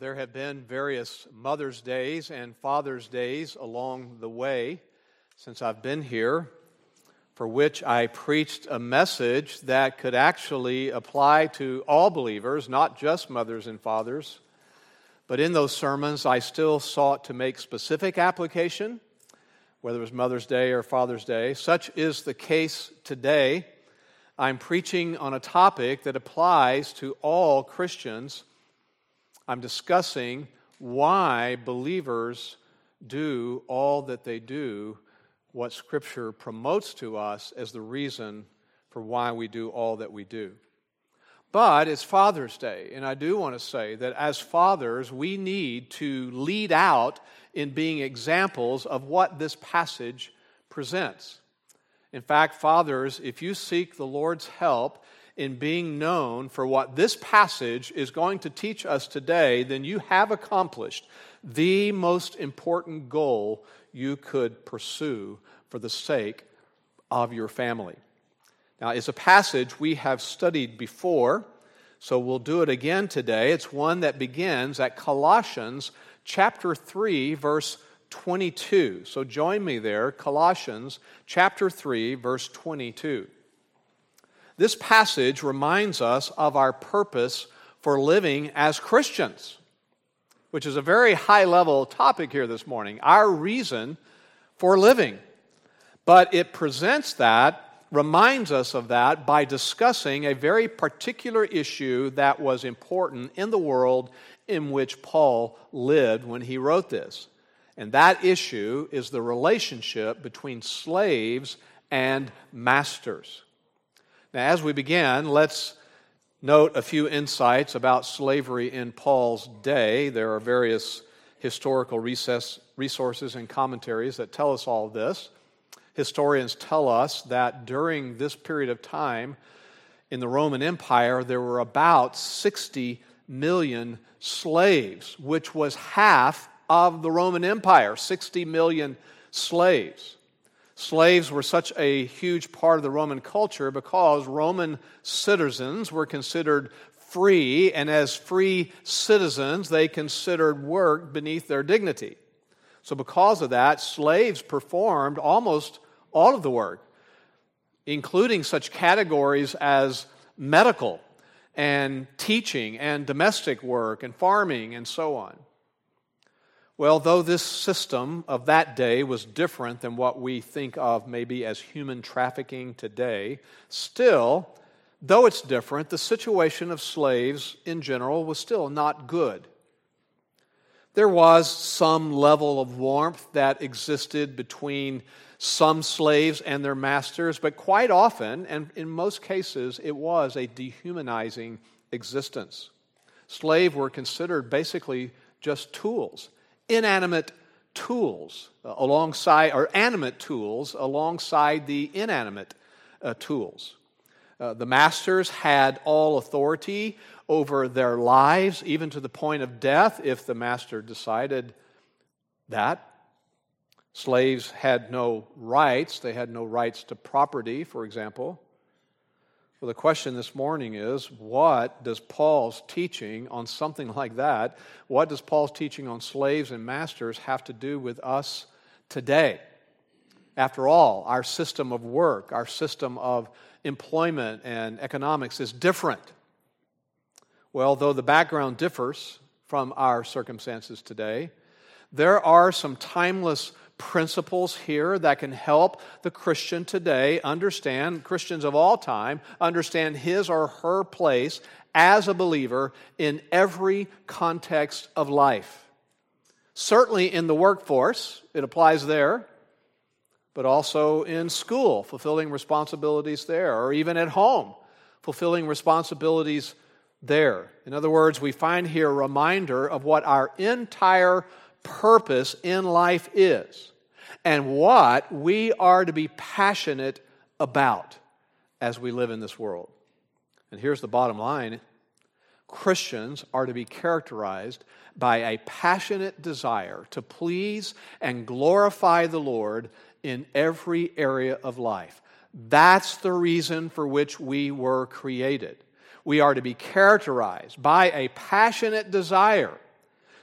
There have been various Mother's Days and Father's Days along the way since I've been here, for which I preached a message that could actually apply to all believers, not just mothers and fathers. But in those sermons, I still sought to make specific application, whether it was Mother's Day or Father's Day. Such is the case today. I'm preaching on a topic that applies to all Christians I'm discussing why believers do all that they do, what Scripture promotes to us as the reason for why we do all that we do. But it's Father's Day, and I do want to say that as fathers, we need to lead out in being examples of what this passage presents. In fact, fathers, if you seek the Lord's help in being known for what this passage is going to teach us today, then you have accomplished the most important goal you could pursue for the sake of your family. Now, it's a passage we have studied before, so we'll do it again today. It's one that begins at Colossians chapter 3, verse 22. So join me there, Colossians chapter 3, verse 22. This passage reminds us of our purpose for living as Christians, which is a very high level topic here this morning, our reason for living. But it presents that, reminds us of that by discussing a very particular issue that was important in the world in which Paul lived when he wrote this. And that issue is the relationship between slaves and masters. Now, as we begin, let's note a few insights about slavery in Paul's day. There are various historical recess, resources and commentaries that tell us all this. Historians tell us that during this period of time in the Roman Empire, there were about 60 million slaves, which was half of the Roman Empire 60 million slaves. Slaves were such a huge part of the Roman culture because Roman citizens were considered free, and as free citizens, they considered work beneath their dignity. So, because of that, slaves performed almost all of the work, including such categories as medical and teaching and domestic work and farming and so on. Well, though this system of that day was different than what we think of maybe as human trafficking today, still, though it's different, the situation of slaves in general was still not good. There was some level of warmth that existed between some slaves and their masters, but quite often, and in most cases, it was a dehumanizing existence. Slaves were considered basically just tools inanimate tools uh, alongside, or animate tools alongside the inanimate uh, tools. Uh, the masters had all authority over their lives, even to the point of death, if the master decided that. Slaves had no rights, they had no rights to property, for example. Well, the question this morning is what does Paul's teaching on something like that, what does Paul's teaching on slaves and masters have to do with us today? After all, our system of work, our system of employment and economics is different. Well, though the background differs from our circumstances today, there are some timeless principles here that can help the Christian today understand, Christians of all time, understand his or her place as a believer in every context of life. Certainly in the workforce, it applies there, but also in school, fulfilling responsibilities there, or even at home, fulfilling responsibilities there. In other words, we find here a reminder of what our entire purpose in life is and what we are to be passionate about as we live in this world. And here's the bottom line Christians are to be characterized by a passionate desire to please and glorify the Lord in every area of life. That's the reason for which we were created. We are to be characterized by a passionate desire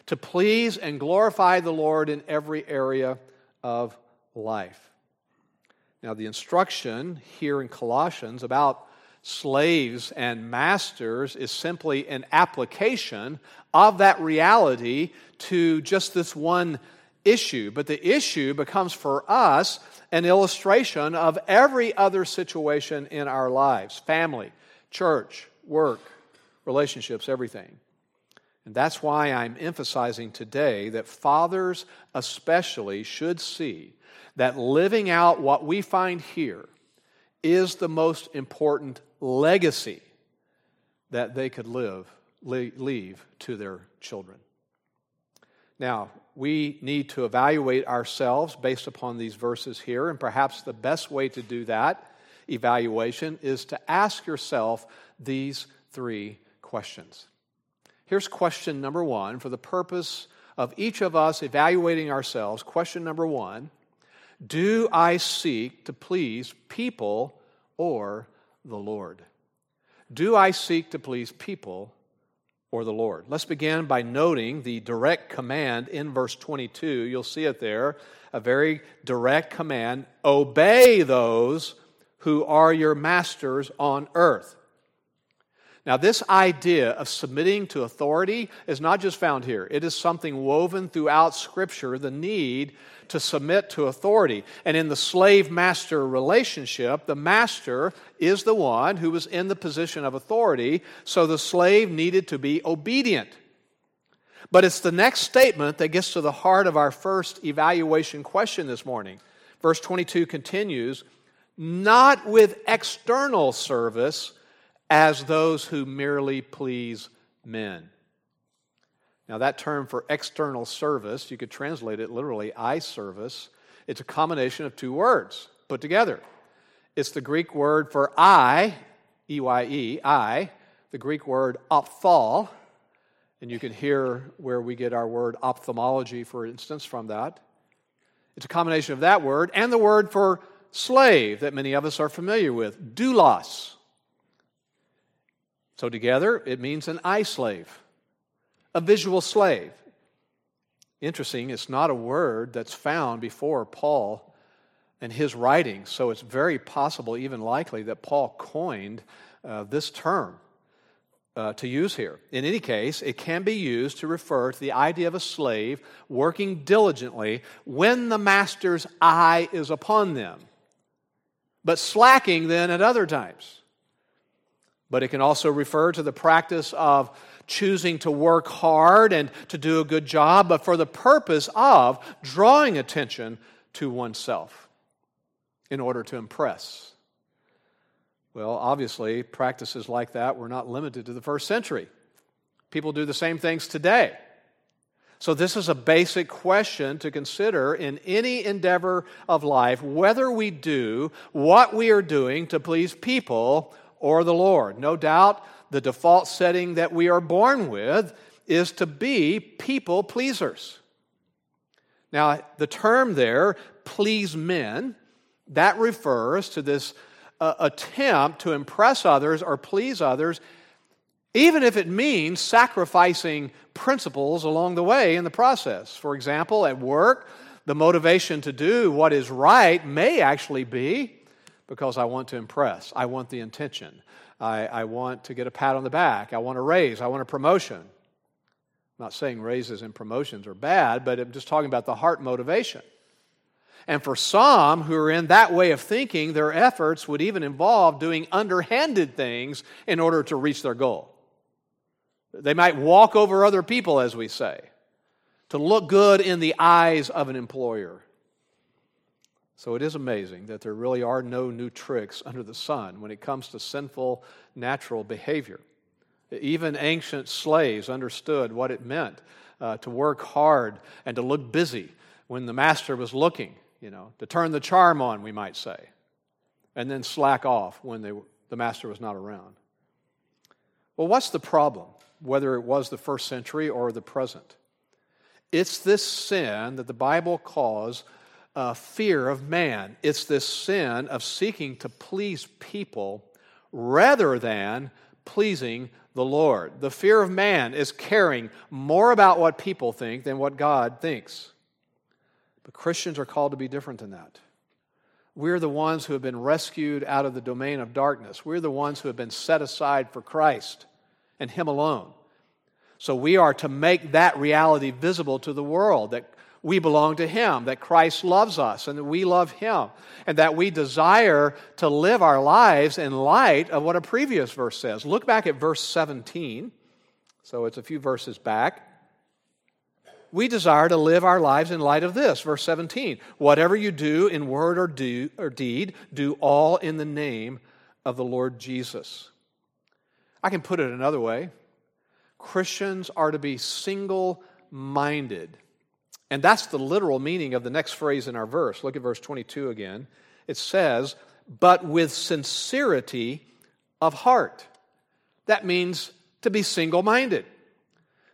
to please and glorify the Lord in every area of life. Now, the instruction here in Colossians about slaves and masters is simply an application of that reality to just this one issue. But the issue becomes for us an illustration of every other situation in our lives family, church, work, relationships, everything. And that's why I'm emphasizing today that fathers, especially, should see that living out what we find here is the most important legacy that they could live, leave to their children. Now, we need to evaluate ourselves based upon these verses here, and perhaps the best way to do that evaluation is to ask yourself these three questions. Here's question number one for the purpose of each of us evaluating ourselves. Question number one Do I seek to please people or the Lord? Do I seek to please people or the Lord? Let's begin by noting the direct command in verse 22. You'll see it there. A very direct command obey those who are your masters on earth. Now, this idea of submitting to authority is not just found here. It is something woven throughout Scripture, the need to submit to authority. And in the slave master relationship, the master is the one who was in the position of authority, so the slave needed to be obedient. But it's the next statement that gets to the heart of our first evaluation question this morning. Verse 22 continues not with external service as those who merely please men. Now, that term for external service, you could translate it literally eye service. It's a combination of two words put together. It's the Greek word for eye, E Y E, eye, the Greek word ophthal, and you can hear where we get our word ophthalmology, for instance, from that. It's a combination of that word and the word for slave that many of us are familiar with, doulos. So, together, it means an eye slave, a visual slave. Interesting, it's not a word that's found before Paul and his writings, so it's very possible, even likely, that Paul coined uh, this term uh, to use here. In any case, it can be used to refer to the idea of a slave working diligently when the master's eye is upon them, but slacking then at other times. But it can also refer to the practice of choosing to work hard and to do a good job, but for the purpose of drawing attention to oneself in order to impress. Well, obviously, practices like that were not limited to the first century. People do the same things today. So, this is a basic question to consider in any endeavor of life whether we do what we are doing to please people or the Lord. No doubt the default setting that we are born with is to be people pleasers. Now, the term there, please men, that refers to this uh, attempt to impress others or please others, even if it means sacrificing principles along the way in the process. For example, at work, the motivation to do what is right may actually be because I want to impress. I want the intention. I, I want to get a pat on the back. I want a raise. I want a promotion. I'm not saying raises and promotions are bad, but I'm just talking about the heart motivation. And for some who are in that way of thinking, their efforts would even involve doing underhanded things in order to reach their goal. They might walk over other people, as we say, to look good in the eyes of an employer. So it is amazing that there really are no new tricks under the sun when it comes to sinful natural behavior. Even ancient slaves understood what it meant uh, to work hard and to look busy when the master was looking, you know, to turn the charm on, we might say, and then slack off when they, the master was not around. Well, what's the problem, whether it was the first century or the present? It's this sin that the Bible calls uh, fear of man. It's this sin of seeking to please people rather than pleasing the Lord. The fear of man is caring more about what people think than what God thinks. But Christians are called to be different than that. We're the ones who have been rescued out of the domain of darkness. We're the ones who have been set aside for Christ and Him alone. So we are to make that reality visible to the world that we belong to Him, that Christ loves us, and that we love Him, and that we desire to live our lives in light of what a previous verse says. Look back at verse 17. So it's a few verses back. We desire to live our lives in light of this. Verse 17. Whatever you do in word or, do, or deed, do all in the name of the Lord Jesus. I can put it another way Christians are to be single minded and that's the literal meaning of the next phrase in our verse. Look at verse 22 again. It says, but with sincerity of heart. That means to be single minded.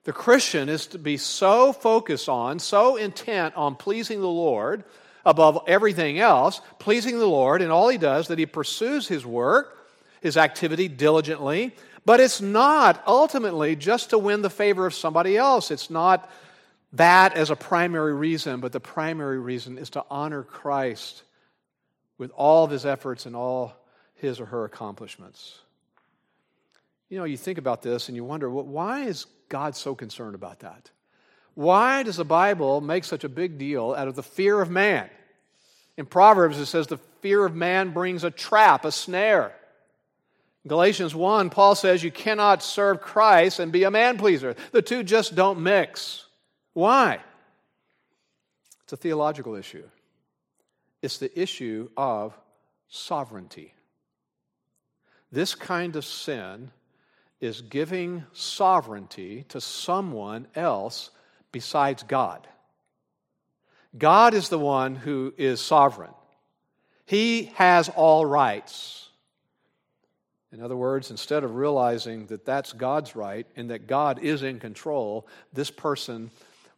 The Christian is to be so focused on, so intent on pleasing the Lord above everything else, pleasing the Lord in all he does, that he pursues his work, his activity diligently. But it's not ultimately just to win the favor of somebody else. It's not that as a primary reason, but the primary reason is to honor Christ with all of his efforts and all his or her accomplishments. You know, you think about this and you wonder, well, why is God so concerned about that? Why does the Bible make such a big deal out of the fear of man? In Proverbs, it says the fear of man brings a trap, a snare. In Galatians 1, Paul says you cannot serve Christ and be a man pleaser. The two just don't mix. Why? It's a theological issue. It's the issue of sovereignty. This kind of sin is giving sovereignty to someone else besides God. God is the one who is sovereign. He has all rights. In other words, instead of realizing that that's God's right and that God is in control, this person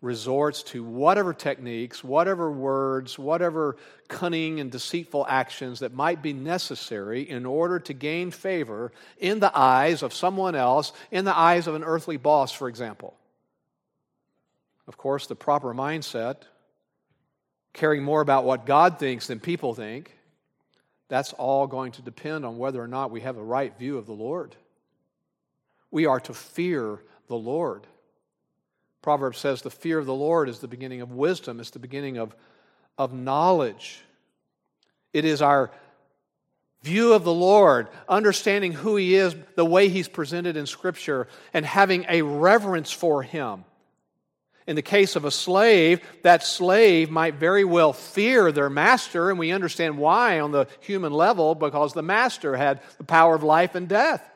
resorts to whatever techniques, whatever words, whatever cunning and deceitful actions that might be necessary in order to gain favor in the eyes of someone else, in the eyes of an earthly boss, for example. Of course, the proper mindset, caring more about what God thinks than people think, that's all going to depend on whether or not we have a right view of the Lord. We are to fear the Lord. Proverbs says the fear of the Lord is the beginning of wisdom, it's the beginning of, of knowledge. It is our view of the Lord, understanding who He is, the way He's presented in Scripture, and having a reverence for Him. In the case of a slave, that slave might very well fear their master, and we understand why on the human level because the master had the power of life and death.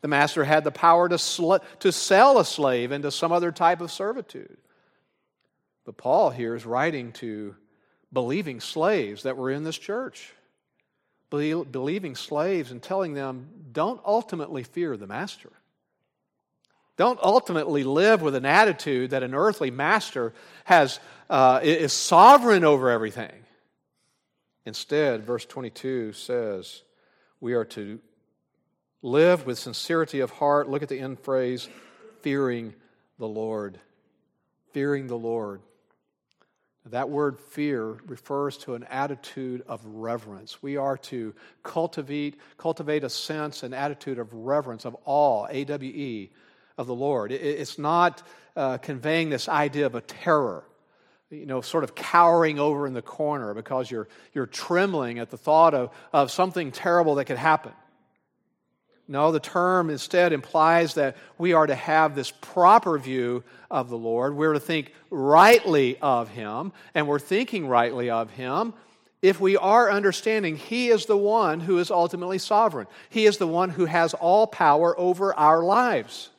The master had the power to, sl- to sell a slave into some other type of servitude. But Paul here is writing to believing slaves that were in this church, Be- believing slaves and telling them, don't ultimately fear the master. Don't ultimately live with an attitude that an earthly master has, uh, is sovereign over everything. Instead, verse 22 says, we are to Live with sincerity of heart. Look at the end phrase fearing the Lord. Fearing the Lord. That word fear refers to an attitude of reverence. We are to cultivate, cultivate a sense, an attitude of reverence, of awe, A W E, of the Lord. It's not uh, conveying this idea of a terror, you know, sort of cowering over in the corner because you're, you're trembling at the thought of, of something terrible that could happen. No, the term instead implies that we are to have this proper view of the Lord. We're to think rightly of Him, and we're thinking rightly of Him if we are understanding He is the one who is ultimately sovereign. He is the one who has all power over our lives.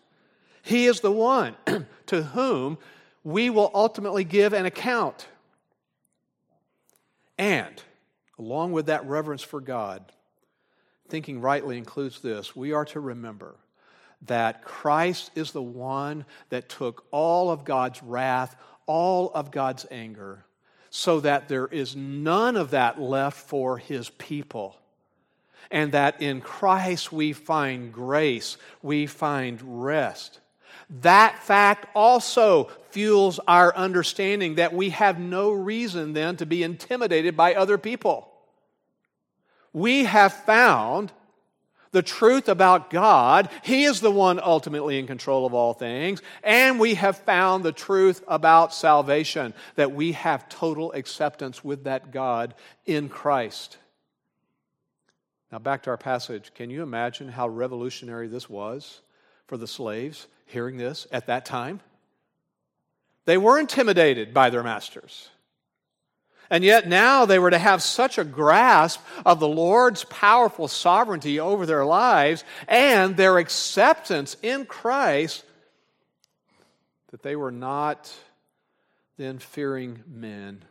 He is the one to whom we will ultimately give an account. And, along with that reverence for God, thinking rightly includes this we are to remember that Christ is the one that took all of God's wrath, all of God's anger, so that there is none of that left for his people. and that in Christ we find grace, we find rest. That fact also fuels our understanding that we have no reason then to be intimidated by other people. We have found the truth about God. He is the one ultimately in control of all things. And we have found the truth about salvation, that we have total acceptance with that God in Christ. Now, back to our passage. Can you imagine how revolutionary this was for the slaves hearing this at that time? They were intimidated by their masters. And yet now they were to have such a grasp of the Lord's powerful sovereignty over their lives and their acceptance in Christ that they were not then fearing men.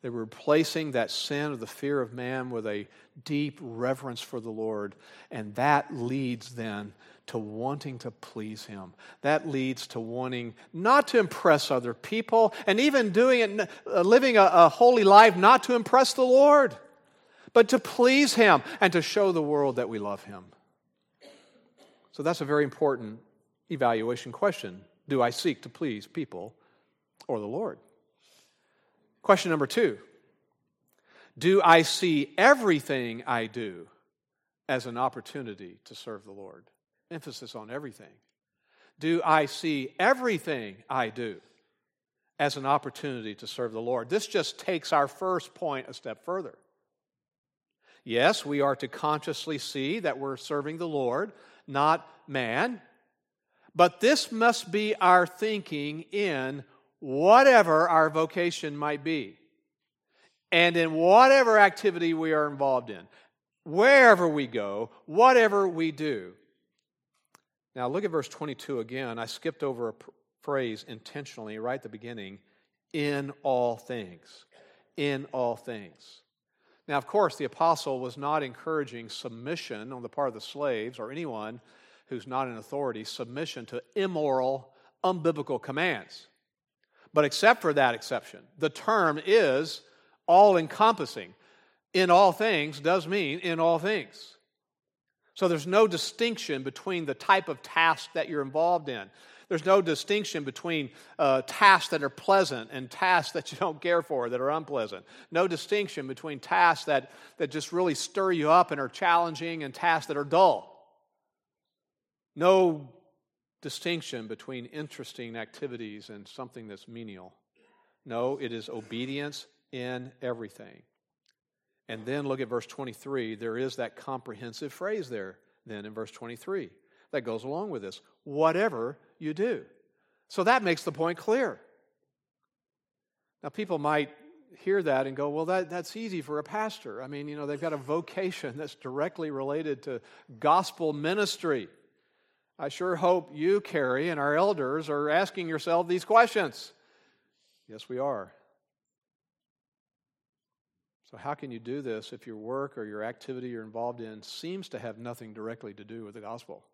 They were replacing that sin of the fear of man with a deep reverence for the Lord. And that leads then to wanting to please Him. That leads to wanting not to impress other people and even doing it, uh, living a, a holy life not to impress the Lord, but to please Him and to show the world that we love Him. So that's a very important evaluation question. Do I seek to please people or the Lord? Question number two Do I see everything I do as an opportunity to serve the Lord? Emphasis on everything. Do I see everything I do as an opportunity to serve the Lord? This just takes our first point a step further. Yes, we are to consciously see that we're serving the Lord, not man. But this must be our thinking in whatever our vocation might be and in whatever activity we are involved in, wherever we go, whatever we do. Now, look at verse 22 again. I skipped over a phrase intentionally right at the beginning in all things. In all things. Now, of course, the apostle was not encouraging submission on the part of the slaves or anyone who's not in authority, submission to immoral, unbiblical commands. But except for that exception, the term is all encompassing. In all things does mean in all things. So there's no distinction between the type of task that you're involved in. There's no distinction between uh, tasks that are pleasant and tasks that you don't care for that are unpleasant. No distinction between tasks that, that just really stir you up and are challenging and tasks that are dull. No distinction between interesting activities and something that's menial. No, it is obedience in everything. And then look at verse 23. There is that comprehensive phrase there, then in verse 23, that goes along with this whatever you do. So that makes the point clear. Now, people might hear that and go, well, that, that's easy for a pastor. I mean, you know, they've got a vocation that's directly related to gospel ministry. I sure hope you, Carrie, and our elders are asking yourself these questions. Yes, we are. So, how can you do this if your work or your activity you're involved in seems to have nothing directly to do with the gospel?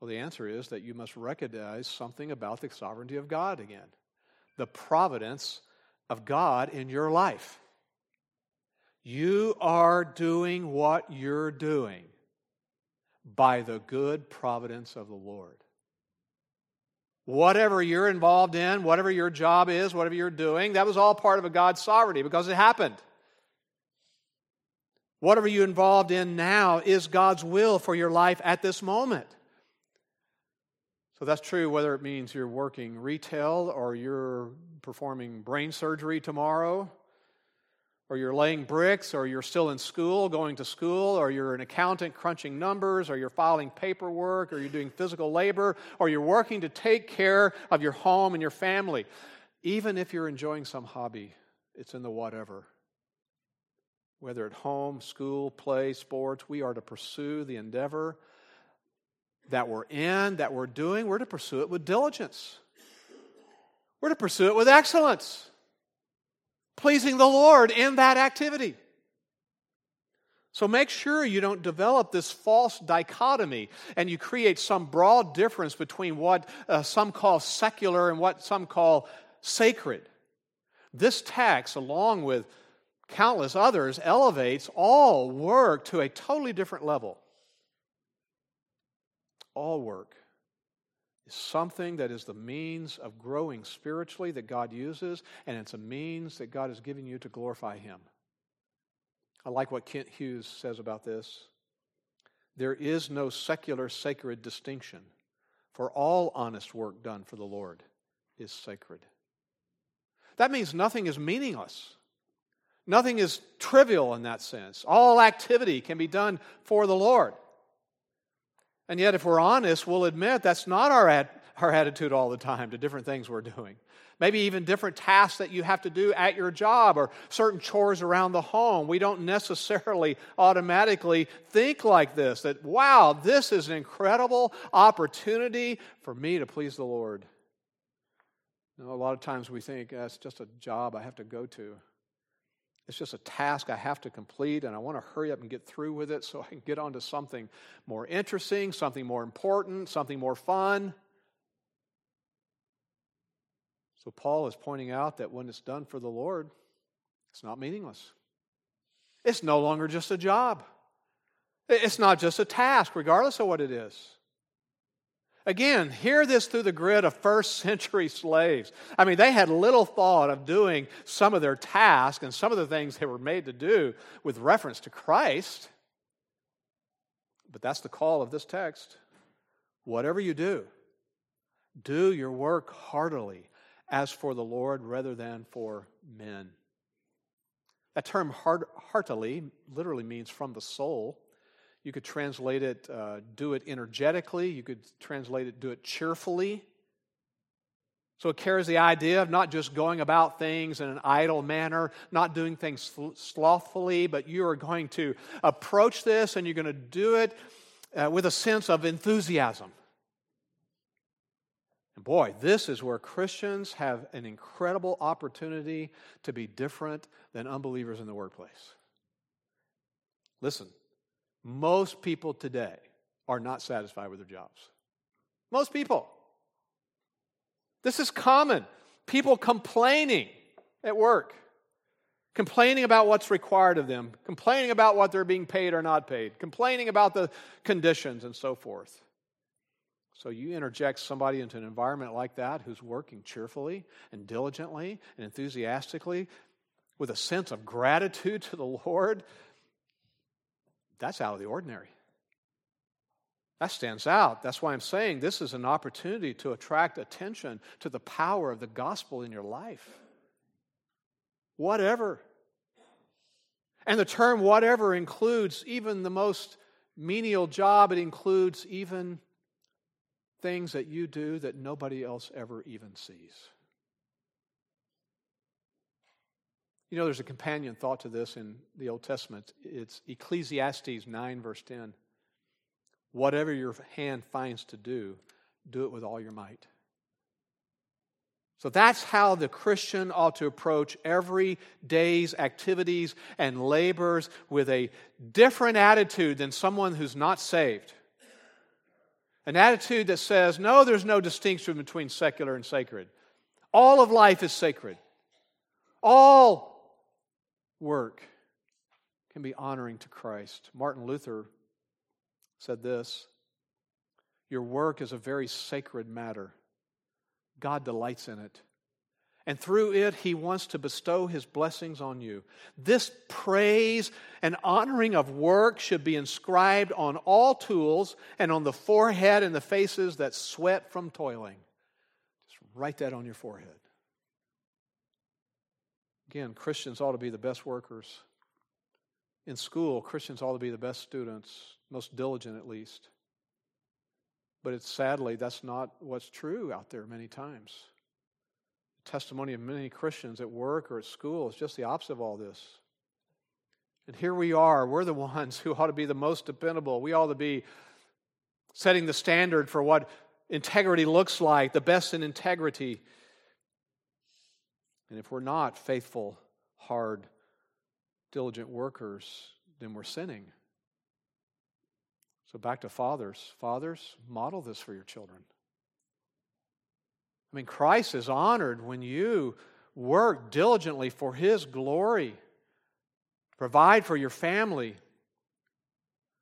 Well, the answer is that you must recognize something about the sovereignty of God again, the providence of God in your life. You are doing what you're doing by the good providence of the Lord whatever you're involved in, whatever your job is, whatever you're doing, that was all part of a God's sovereignty because it happened. Whatever you're involved in now is God's will for your life at this moment. So that's true whether it means you're working retail or you're performing brain surgery tomorrow or you're laying bricks, or you're still in school, going to school, or you're an accountant crunching numbers, or you're filing paperwork, or you're doing physical labor, or you're working to take care of your home and your family. Even if you're enjoying some hobby, it's in the whatever. Whether at home, school, play, sports, we are to pursue the endeavor that we're in, that we're doing. We're to pursue it with diligence. We're to pursue it with excellence pleasing the Lord in that activity. So make sure you don't develop this false dichotomy and you create some broad difference between what uh, some call secular and what some call sacred. This text, along with countless others, elevates all work to a totally different level. All work is something that is the means of growing spiritually that God uses, and it's a means that God has given you to glorify Him. I like what Kent Hughes says about this. There is no secular sacred distinction, for all honest work done for the Lord is sacred. That means nothing is meaningless. Nothing is trivial in that sense. All activity can be done for the Lord. And yet, if we're honest, we'll admit that's not our, our attitude all the time to different things we're doing. Maybe even different tasks that you have to do at your job or certain chores around the home. We don't necessarily automatically think like this that, wow, this is an incredible opportunity for me to please the Lord. You know, a lot of times we think that's just a job I have to go to. It's just a task I have to complete, and I want to hurry up and get through with it so I can get on to something more interesting, something more important, something more fun. So, Paul is pointing out that when it's done for the Lord, it's not meaningless. It's no longer just a job, it's not just a task, regardless of what it is. Again, hear this through the grid of first century slaves. I mean, they had little thought of doing some of their tasks and some of the things they were made to do with reference to Christ. But that's the call of this text. Whatever you do, do your work heartily as for the Lord rather than for men. That term heart, heartily literally means from the soul. You could translate it, uh, do it energetically. You could translate it, do it cheerfully. So it carries the idea of not just going about things in an idle manner, not doing things slothfully, but you are going to approach this and you're going to do it uh, with a sense of enthusiasm. And boy, this is where Christians have an incredible opportunity to be different than unbelievers in the workplace. Listen, most people today are not satisfied with their jobs. Most people. This is common. People complaining at work, complaining about what's required of them, complaining about what they're being paid or not paid, complaining about the conditions and so forth. So you interject somebody into an environment like that who's working cheerfully and diligently and enthusiastically with a sense of gratitude to the Lord that's out of the ordinary. That stands out. That's why I'm saying this is an opportunity to attract attention to the power of the gospel in your life. Whatever. And the term whatever includes even the most menial job, it includes even things that you do that nobody else ever even sees. You know, there's a companion thought to this in the Old Testament. It's Ecclesiastes 9, verse 10. Whatever your hand finds to do, do it with all your might. So that's how the Christian ought to approach every day's activities and labors with a different attitude than someone who's not saved. An attitude that says, no, there's no distinction between secular and sacred. All of life is sacred. All work can be honoring to Christ. Martin Luther said this Your work is a very sacred matter. God delights in it. And through it, He wants to bestow His blessings on you. This praise and honoring of work should be inscribed on all tools and on the forehead and the faces that sweat from toiling. Just write that on your forehead. Again, Christians ought to be the best workers. In school, Christians ought to be the best students, most diligent at least. But it's sadly, that's not what's true out there many times. The testimony of many Christians at work or at school is just the opposite of all this. And here we are, we're the ones who ought to be the most dependable. We ought to be setting the standard for what integrity looks like, the best in integrity. And if we're not faithful, hard, diligent workers, then we're sinning. So back to fathers. Fathers, model this for your children. I mean, Christ is honored when you work diligently for his glory. provide for your family.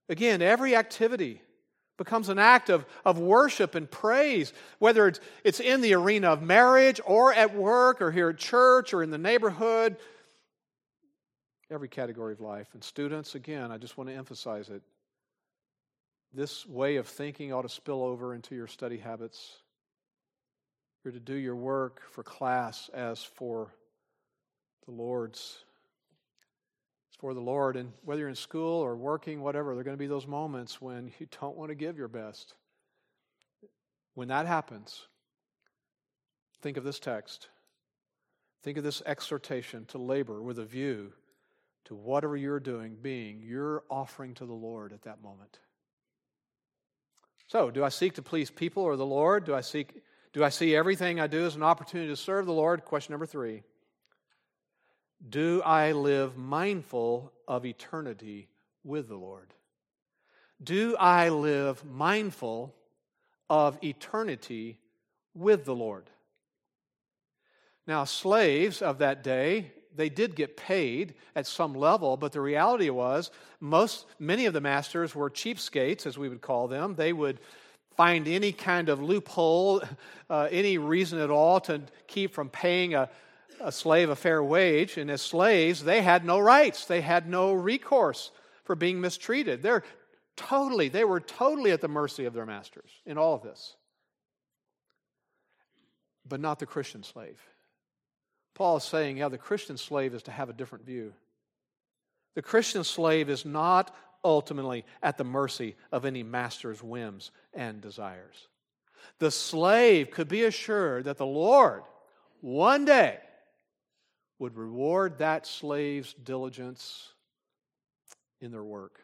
Again, every activity becomes an act of, of worship and praise, whether it's, it's in the arena of marriage or at work or here at church or in the neighborhood. Every category of life. And students, again, I just want to emphasize it. This way of thinking ought to spill over into your study habits. You're to do your work for class as for the Lord's. It's for the Lord. And whether you're in school or working, whatever, there are going to be those moments when you don't want to give your best. When that happens, think of this text. Think of this exhortation to labor with a view to whatever you're doing being your offering to the Lord at that moment. So, do I seek to please people or the Lord? Do I seek do I see everything I do as an opportunity to serve the Lord? Question number 3. Do I live mindful of eternity with the Lord? Do I live mindful of eternity with the Lord? Now, slaves of that day, they did get paid at some level, but the reality was most many of the masters were cheapskates, as we would call them. They would find any kind of loophole, uh, any reason at all to keep from paying a, a slave a fair wage. And as slaves, they had no rights, they had no recourse for being mistreated. They're totally, they were totally at the mercy of their masters in all of this. But not the Christian slave. Paul is saying, yeah, the Christian slave is to have a different view. The Christian slave is not ultimately at the mercy of any master's whims and desires. The slave could be assured that the Lord one day would reward that slave's diligence in their work.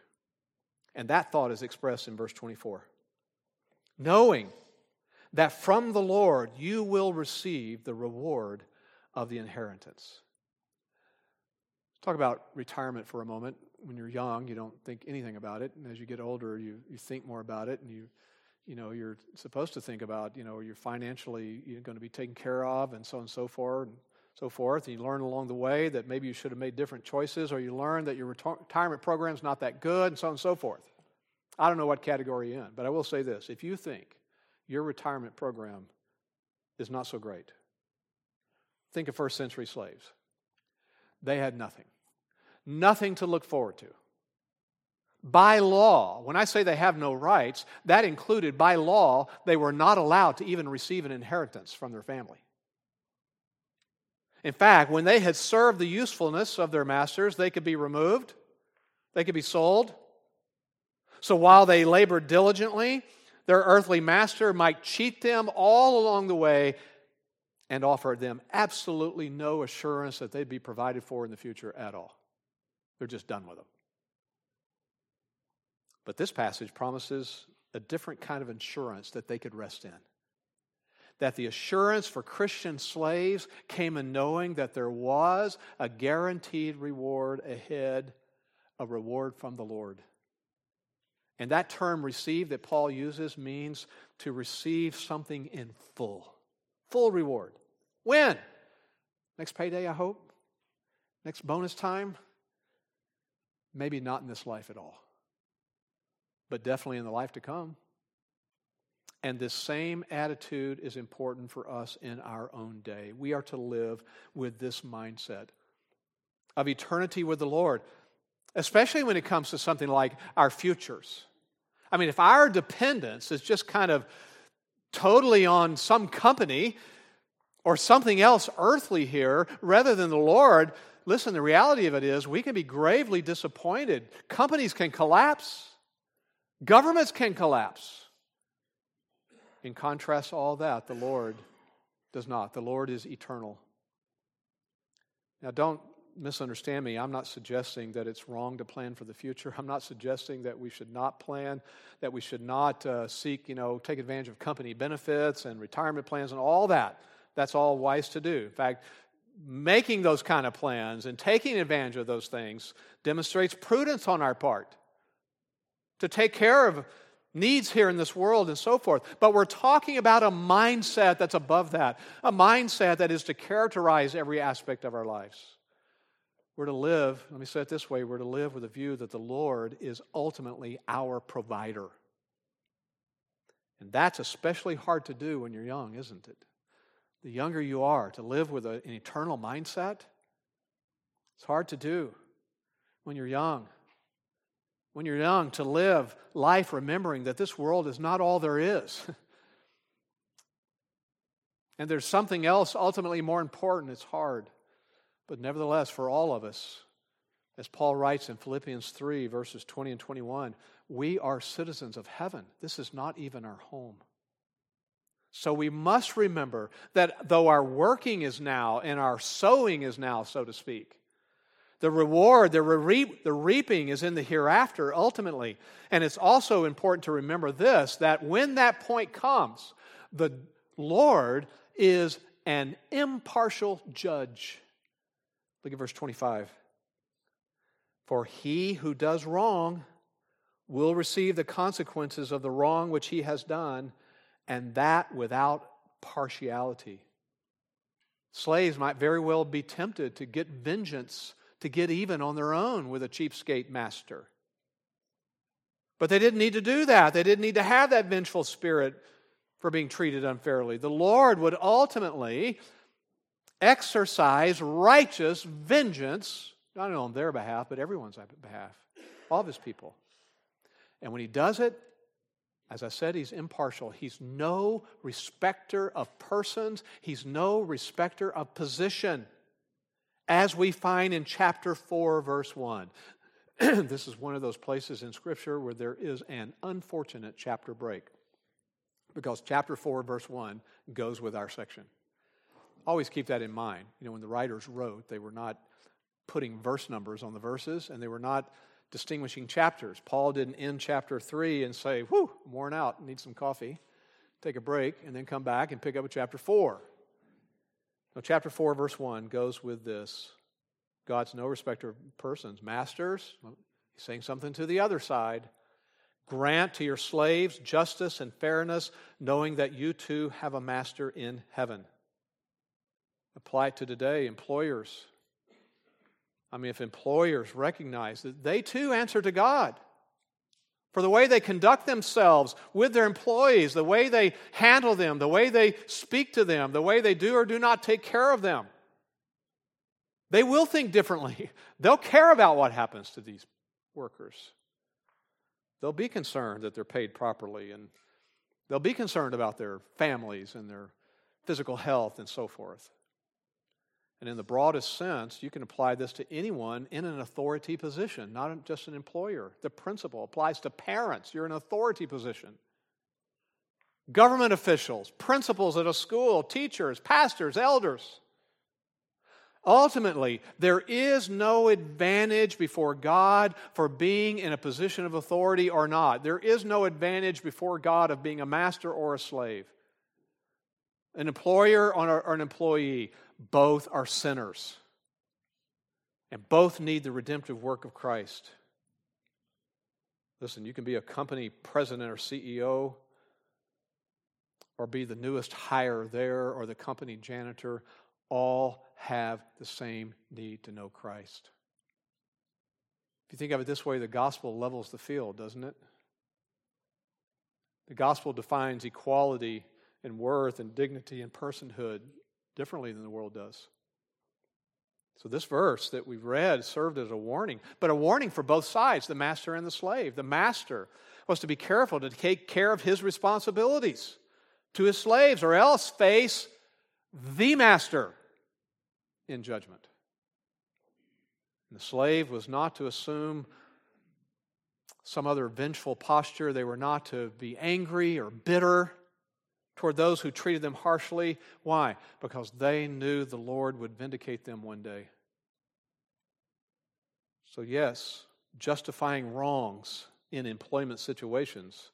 And that thought is expressed in verse 24. Knowing that from the Lord you will receive the reward of the inheritance. Talk about retirement for a moment. When you're young, you don't think anything about it. And as you get older, you, you think more about it. And you, you know, you're supposed to think about, you know, you're financially you're going to be taken care of and so on and so forth. And so forth. And you learn along the way that maybe you should have made different choices, or you learn that your retirement program is not that good, and so on and so forth. I don't know what category you're in, but I will say this. If you think your retirement program is not so great, Think of first century slaves. They had nothing, nothing to look forward to. By law, when I say they have no rights, that included by law, they were not allowed to even receive an inheritance from their family. In fact, when they had served the usefulness of their masters, they could be removed, they could be sold. So while they labored diligently, their earthly master might cheat them all along the way and offer them absolutely no assurance that they'd be provided for in the future at all. They're just done with them. But this passage promises a different kind of insurance that they could rest in. That the assurance for Christian slaves came in knowing that there was a guaranteed reward ahead, a reward from the Lord. And that term receive that Paul uses means to receive something in full, full reward. When? Next payday, I hope? Next bonus time? Maybe not in this life at all, but definitely in the life to come. And this same attitude is important for us in our own day. We are to live with this mindset of eternity with the Lord, especially when it comes to something like our futures. I mean, if our dependence is just kind of totally on some company or something else earthly here rather than the Lord, listen, the reality of it is we can be gravely disappointed. Companies can collapse, governments can collapse. In contrast to all that, the Lord does not. The Lord is eternal. Now, don't misunderstand me. I'm not suggesting that it's wrong to plan for the future. I'm not suggesting that we should not plan, that we should not uh, seek, you know, take advantage of company benefits and retirement plans and all that that's all wise to do. In fact, making those kind of plans and taking advantage of those things demonstrates prudence on our part to take care of needs here in this world and so forth. But we're talking about a mindset that's above that, a mindset that is to characterize every aspect of our lives. We're to live, let me say it this way we're to live with a view that the Lord is ultimately our provider. And that's especially hard to do when you're young, isn't it? The younger you are, to live with an eternal mindset, it's hard to do when you're young. When you're young, to live life remembering that this world is not all there is. and there's something else ultimately more important. It's hard. But nevertheless, for all of us, as Paul writes in Philippians 3, verses 20 and 21, we are citizens of heaven. This is not even our home. So we must remember that though our working is now and our sowing is now, so to speak, the reward, the, re- the reaping is in the hereafter ultimately. And it's also important to remember this that when that point comes, the Lord is an impartial judge. Look at verse 25. For he who does wrong will receive the consequences of the wrong which he has done, and that without partiality. Slaves might very well be tempted to get vengeance, to get even on their own with a cheapskate master. But they didn't need to do that. They didn't need to have that vengeful spirit for being treated unfairly. The Lord would ultimately exercise righteous vengeance, not only on their behalf, but everyone's behalf, all of his people. And when he does it, as I said, he's impartial. He's no respecter of persons, he's no respecter of position, as we find in chapter 4, verse 1. this is one of those places in Scripture where there is an unfortunate chapter break because chapter 4, verse 1 goes with our section. Always keep that in mind. You know, when the writers wrote, they were not putting verse numbers on the verses and they were not distinguishing chapters. Paul didn't end chapter 3 and say, Whew, I'm worn out, need some coffee, take a break, and then come back and pick up with chapter 4. Now, chapter 4, verse 1 goes with this God's no respecter of persons. Masters, he's saying something to the other side. Grant to your slaves justice and fairness, knowing that you too have a master in heaven. Apply it to today, employers. I mean, if employers recognize that they too answer to God for the way they conduct themselves with their employees, the way they handle them, the way they speak to them, the way they do or do not take care of them, they will think differently. They'll care about what happens to these workers. They'll be concerned that they're paid properly, and they'll be concerned about their families and their physical health and so forth. And in the broadest sense, you can apply this to anyone in an authority position, not just an employer. The principle applies to parents. You're in an authority position. Government officials, principals at a school, teachers, pastors, elders. Ultimately, there is no advantage before God for being in a position of authority or not. There is no advantage before God of being a master or a slave, an employer or an employee. Both are sinners. And both need the redemptive work of Christ. Listen, you can be a company president or CEO, or be the newest hire there, or the company janitor. All have the same need to know Christ. If you think of it this way, the gospel levels the field, doesn't it? The gospel defines equality and worth and dignity and personhood differently than the world does. So, this verse that we've read served as a warning, but a warning for both sides the master and the slave. The master was to be careful to take care of his responsibilities to his slaves, or else face the master in judgment. And the slave was not to assume some other vengeful posture, they were not to be angry or bitter toward those who treated them harshly. Why? Because they knew the Lord would vindicate them one day. So, yes, justifying wrongs in employment situations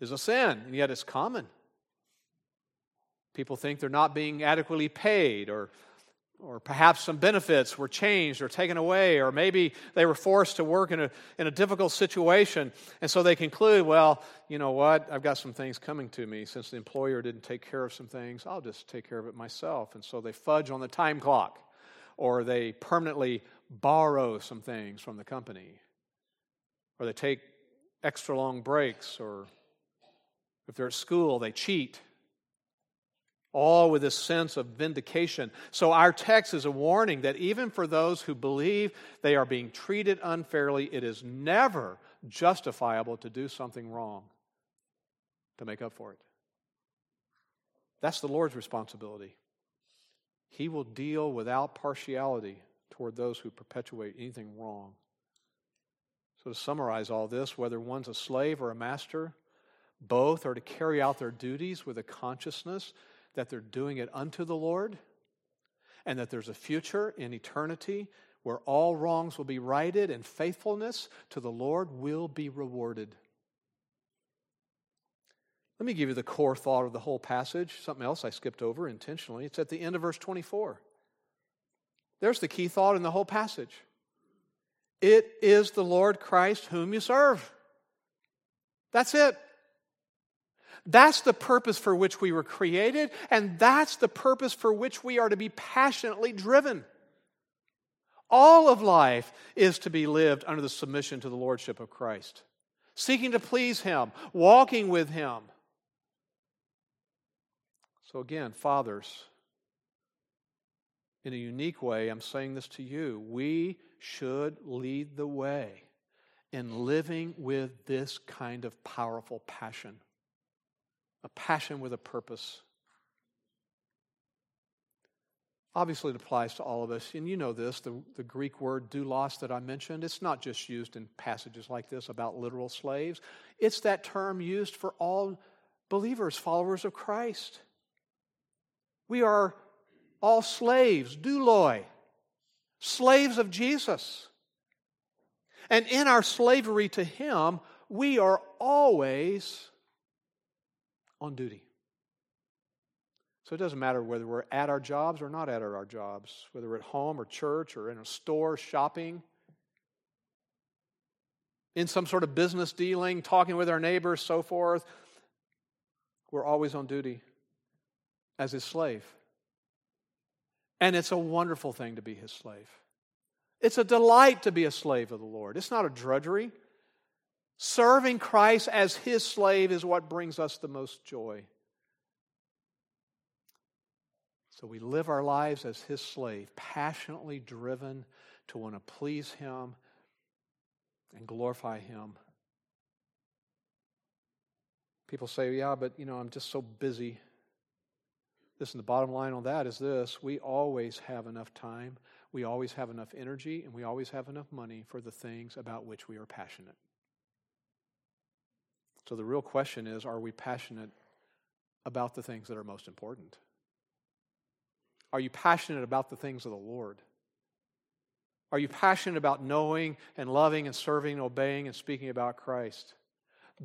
is a sin, and yet it's common. People think they're not being adequately paid or or perhaps some benefits were changed or taken away, or maybe they were forced to work in a, in a difficult situation. And so they conclude, well, you know what? I've got some things coming to me. Since the employer didn't take care of some things, I'll just take care of it myself. And so they fudge on the time clock, or they permanently borrow some things from the company, or they take extra long breaks, or if they're at school, they cheat. All with this sense of vindication. So, our text is a warning that even for those who believe they are being treated unfairly, it is never justifiable to do something wrong to make up for it. That's the Lord's responsibility. He will deal without partiality toward those who perpetuate anything wrong. So, to summarize all this, whether one's a slave or a master, both are to carry out their duties with a consciousness that they're doing it unto the Lord and that there's a future in eternity where all wrongs will be righted and faithfulness to the Lord will be rewarded. Let me give you the core thought of the whole passage. Something else I skipped over intentionally. It's at the end of verse 24. There's the key thought in the whole passage. It is the Lord Christ whom you serve. That's it. That's the purpose for which we were created, and that's the purpose for which we are to be passionately driven. All of life is to be lived under the submission to the Lordship of Christ, seeking to please Him, walking with Him. So, again, fathers, in a unique way, I'm saying this to you. We should lead the way in living with this kind of powerful passion a passion with a purpose. Obviously, it applies to all of us. And you know this the, the Greek word doulos that I mentioned, it's not just used in passages like this about literal slaves, it's that term used for all believers, followers of Christ. We are all slaves, douloi, slaves of Jesus. And in our slavery to Him, we are always on duty. So it doesn't matter whether we're at our jobs or not at our jobs, whether we're at home or church or in a store shopping, in some sort of business dealing, talking with our neighbors, so forth. We're always on duty as his slave. And it's a wonderful thing to be his slave. It's a delight to be a slave of the Lord. It's not a drudgery. Serving Christ as his slave is what brings us the most joy. So we live our lives as his slave, passionately driven to want to please him and glorify him. People say, yeah, but you know, I'm just so busy. Listen, the bottom line on that is this we always have enough time, we always have enough energy, and we always have enough money for the things about which we are passionate. So the real question is are we passionate about the things that are most important? Are you passionate about the things of the Lord? Are you passionate about knowing and loving and serving and obeying and speaking about Christ?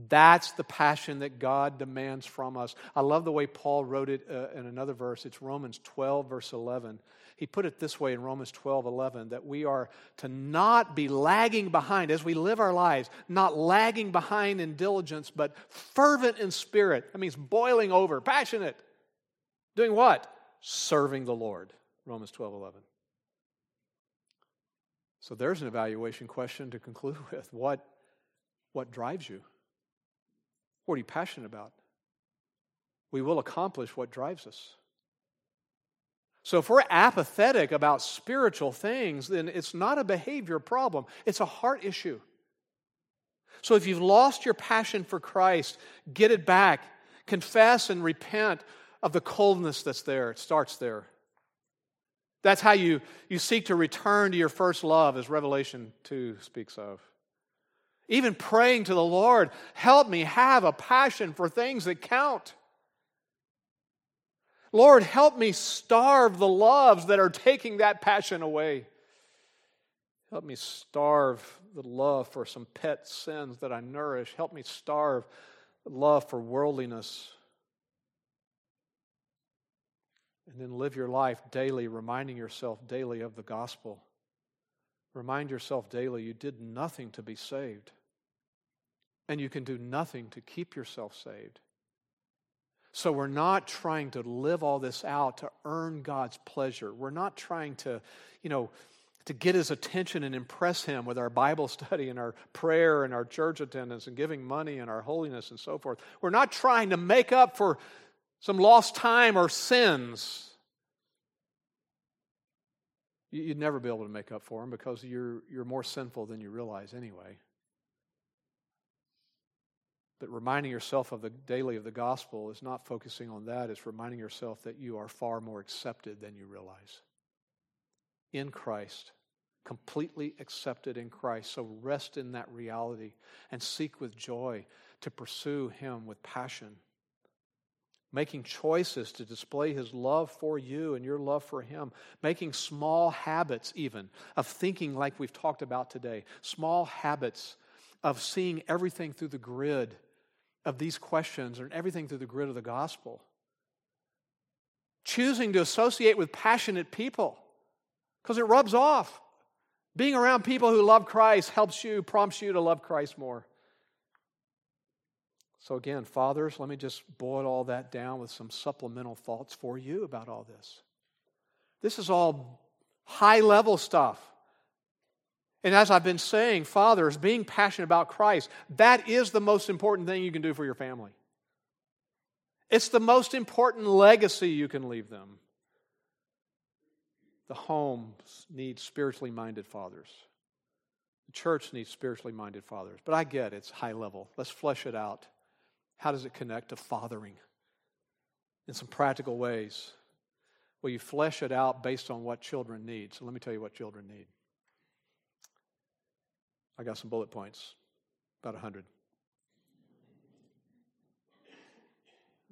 That's the passion that God demands from us. I love the way Paul wrote it uh, in another verse. It's Romans 12, verse 11. He put it this way in Romans 12, 11 that we are to not be lagging behind as we live our lives, not lagging behind in diligence, but fervent in spirit. That means boiling over, passionate. Doing what? Serving the Lord. Romans 12, 11. So there's an evaluation question to conclude with. What, what drives you? What are you passionate about? We will accomplish what drives us. So, if we're apathetic about spiritual things, then it's not a behavior problem, it's a heart issue. So, if you've lost your passion for Christ, get it back. Confess and repent of the coldness that's there. It starts there. That's how you, you seek to return to your first love, as Revelation 2 speaks of. Even praying to the Lord, help me have a passion for things that count. Lord, help me starve the loves that are taking that passion away. Help me starve the love for some pet sins that I nourish. Help me starve the love for worldliness. And then live your life daily, reminding yourself daily of the gospel. Remind yourself daily you did nothing to be saved, and you can do nothing to keep yourself saved. So we're not trying to live all this out to earn God's pleasure. We're not trying to, you know, to get his attention and impress him with our Bible study and our prayer and our church attendance and giving money and our holiness and so forth. We're not trying to make up for some lost time or sins. You'd never be able to make up for them because you're, you're more sinful than you realize anyway. But reminding yourself of the daily of the gospel is not focusing on that, it's reminding yourself that you are far more accepted than you realize in Christ, completely accepted in Christ. So rest in that reality and seek with joy to pursue Him with passion. Making choices to display His love for you and your love for Him. Making small habits, even, of thinking like we've talked about today. Small habits of seeing everything through the grid of these questions and everything through the grid of the gospel. Choosing to associate with passionate people because it rubs off. Being around people who love Christ helps you, prompts you to love Christ more. So, again, fathers, let me just boil all that down with some supplemental thoughts for you about all this. This is all high level stuff. And as I've been saying, fathers, being passionate about Christ, that is the most important thing you can do for your family. It's the most important legacy you can leave them. The homes need spiritually minded fathers. The church needs spiritually minded fathers. But I get it's high level. Let's flesh it out. How does it connect to fathering in some practical ways? Well, you flesh it out based on what children need. So let me tell you what children need. I got some bullet points, about 100.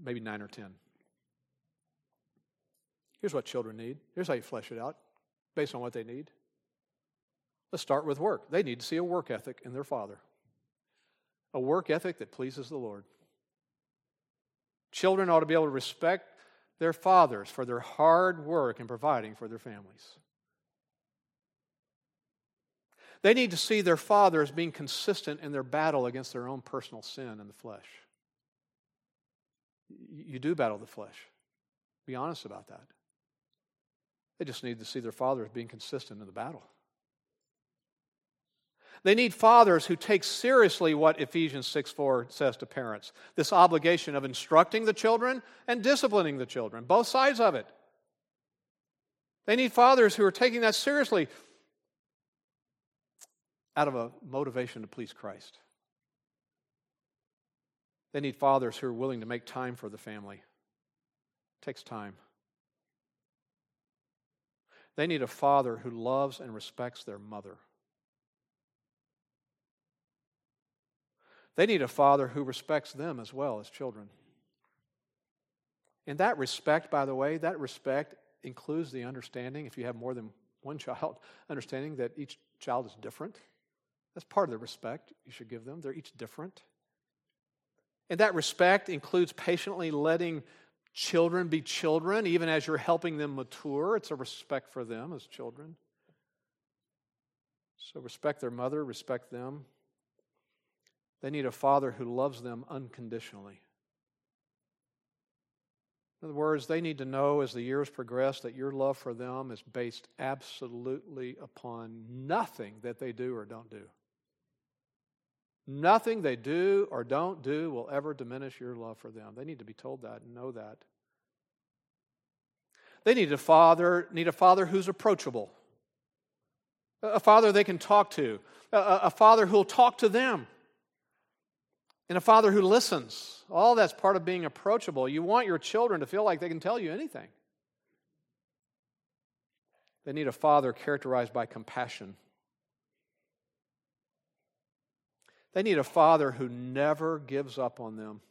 Maybe nine or 10. Here's what children need. Here's how you flesh it out based on what they need. Let's start with work. They need to see a work ethic in their father, a work ethic that pleases the Lord. Children ought to be able to respect their fathers for their hard work in providing for their families. They need to see their father as being consistent in their battle against their own personal sin and the flesh. You do battle the flesh. Be honest about that. They just need to see their father as being consistent in the battle. They need fathers who take seriously what Ephesians 6 4 says to parents this obligation of instructing the children and disciplining the children, both sides of it. They need fathers who are taking that seriously out of a motivation to please Christ. They need fathers who are willing to make time for the family. It takes time. They need a father who loves and respects their mother. They need a father who respects them as well as children. And that respect, by the way, that respect includes the understanding, if you have more than one child, understanding that each child is different. That's part of the respect you should give them. They're each different. And that respect includes patiently letting children be children, even as you're helping them mature. It's a respect for them as children. So respect their mother, respect them. They need a father who loves them unconditionally. In other words, they need to know as the years progress that your love for them is based absolutely upon nothing that they do or don't do. Nothing they do or don't do will ever diminish your love for them. They need to be told that and know that. They need a father, need a father who's approachable. A father they can talk to. A, father who'll talk to them. And a father who listens. All that's part of being approachable. You want your children to feel like they can tell you anything. They need a father characterized by compassion They need a father who never gives up on them.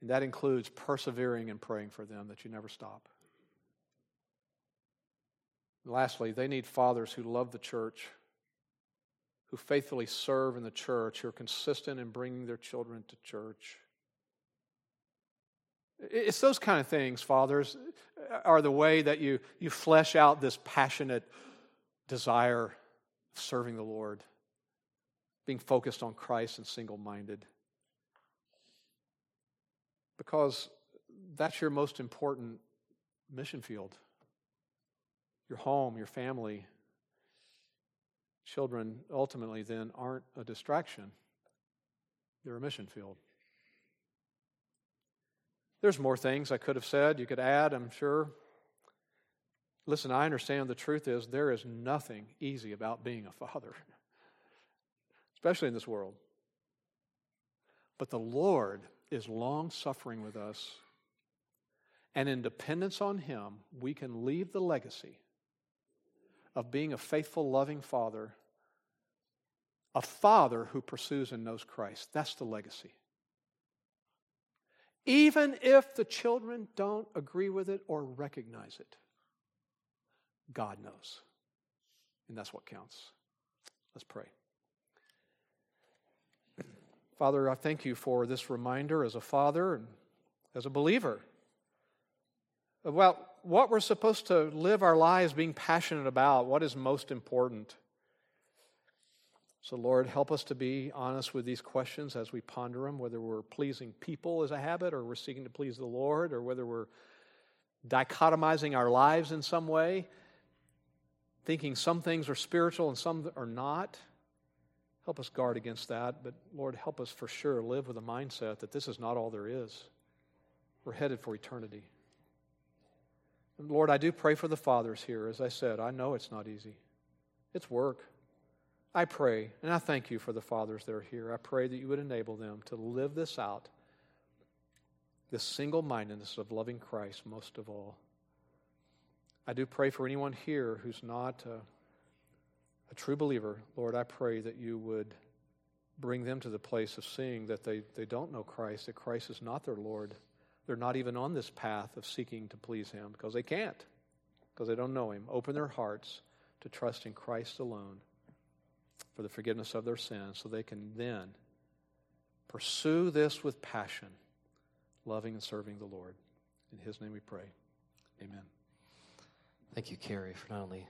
And that includes persevering and praying for them, that you never stop. And lastly, they need fathers who love the church, who faithfully serve in the church, who are consistent in bringing their children to church. It's those kind of things, fathers, are the way that you, you flesh out this passionate desire of serving the Lord being focused on Christ and single minded. Because that's your most important mission field. your home, your family, children ultimately then aren't a distraction, they're a mission field. There's more things I could have said, you could add, I'm sure. Listen, I understand the truth is there is nothing easy about being a father, especially in this world. But the Lord is long suffering with us. And in dependence on Him, we can leave the legacy of being a faithful, loving father, a father who pursues and knows Christ. That's the legacy. Even if the children don't agree with it or recognize it, God knows. And that's what counts. Let's pray. Father, I thank you for this reminder as a father and as a believer about what we're supposed to live our lives being passionate about, what is most important. So, Lord, help us to be honest with these questions as we ponder them, whether we're pleasing people as a habit, or we're seeking to please the Lord, or whether we're dichotomizing our lives in some way, thinking some things are spiritual and some are not. Help us guard against that. But Lord, help us for sure live with a mindset that this is not all there is. We're headed for eternity. And Lord, I do pray for the fathers here. As I said, I know it's not easy, it's work. I pray, and I thank you for the fathers that are here. I pray that you would enable them to live this out, this single mindedness of loving Christ most of all. I do pray for anyone here who's not. Uh, a true believer, Lord, I pray that you would bring them to the place of seeing that they, they don't know Christ, that Christ is not their Lord. They're not even on this path of seeking to please Him because they can't, because they don't know Him. Open their hearts to trust in Christ alone for the forgiveness of their sins so they can then pursue this with passion, loving and serving the Lord. In His name we pray. Amen. Thank you, Carrie, for not only